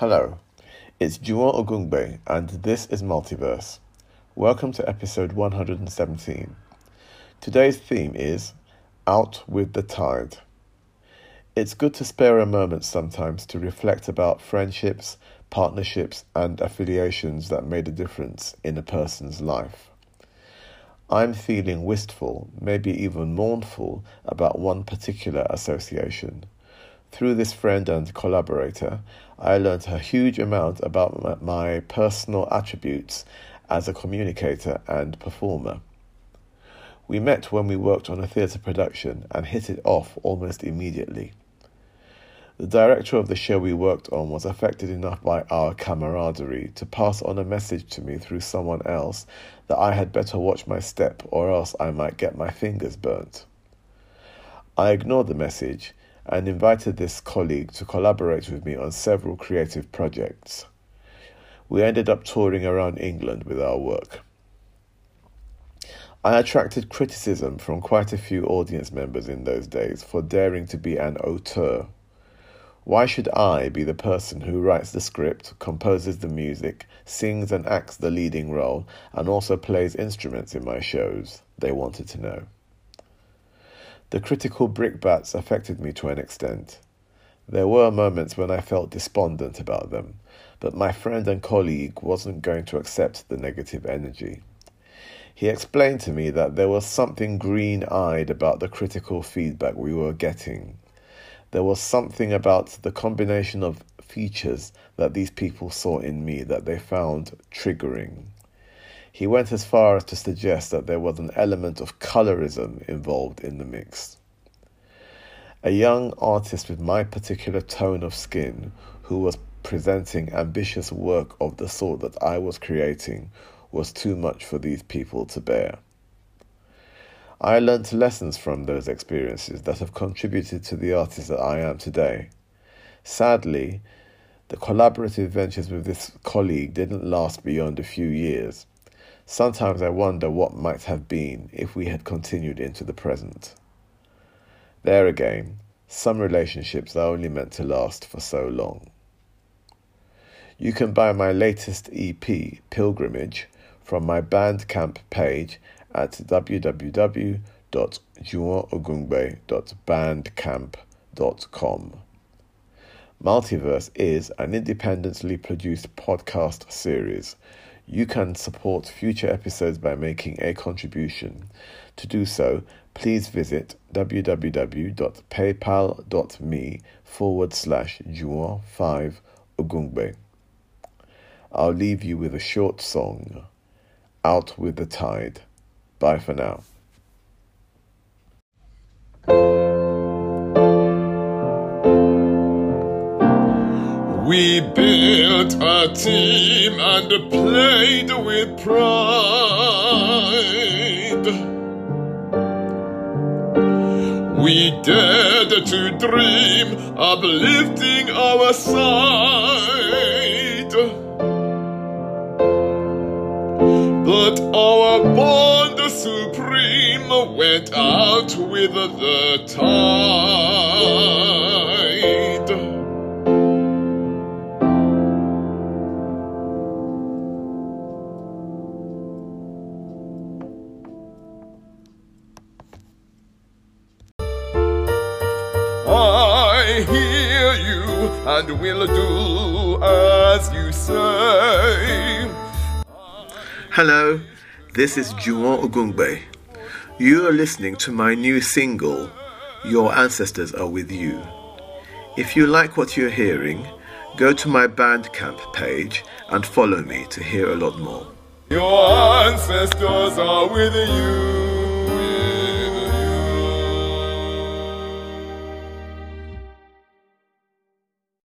Hello, it's Juwon Ogungbe, and this is Multiverse. Welcome to episode 117. Today's theme is Out with the Tide. It's good to spare a moment sometimes to reflect about friendships, partnerships, and affiliations that made a difference in a person's life. I'm feeling wistful, maybe even mournful, about one particular association. Through this friend and collaborator, I learned a huge amount about my personal attributes as a communicator and performer. We met when we worked on a theatre production and hit it off almost immediately. The director of the show we worked on was affected enough by our camaraderie to pass on a message to me through someone else that I had better watch my step or else I might get my fingers burnt. I ignored the message and invited this colleague to collaborate with me on several creative projects. We ended up touring around England with our work. I attracted criticism from quite a few audience members in those days for daring to be an auteur why should I be the person who writes the script, composes the music, sings and acts the leading role, and also plays instruments in my shows? They wanted to know. The critical brickbats affected me to an extent. There were moments when I felt despondent about them, but my friend and colleague wasn't going to accept the negative energy. He explained to me that there was something green eyed about the critical feedback we were getting there was something about the combination of features that these people saw in me that they found triggering. He went as far as to suggest that there was an element of colorism involved in the mix. A young artist with my particular tone of skin who was presenting ambitious work of the sort that I was creating was too much for these people to bear. I learnt lessons from those experiences that have contributed to the artist that I am today. Sadly, the collaborative ventures with this colleague didn't last beyond a few years. Sometimes I wonder what might have been if we had continued into the present. There again, some relationships are only meant to last for so long. You can buy my latest EP, Pilgrimage, from my Bandcamp page at www.juwonogungbe.bandcamp.com. Multiverse is an independently produced podcast series. You can support future episodes by making a contribution. To do so, please visit www.paypal.me forward slash Juwon5 Ogungbe. I'll leave you with a short song, Out with the Tide. Bye for now. We built a team and played with pride. We dared to dream, uplifting our side. But our bond supreme went out with the tide. Hear you and will do as you say. Hello. This is Juwon Ogungbe. You are listening to my new single, Your Ancestors Are With You. If you like what you're hearing, go to my Bandcamp page and follow me to hear a lot more. Your ancestors are with you.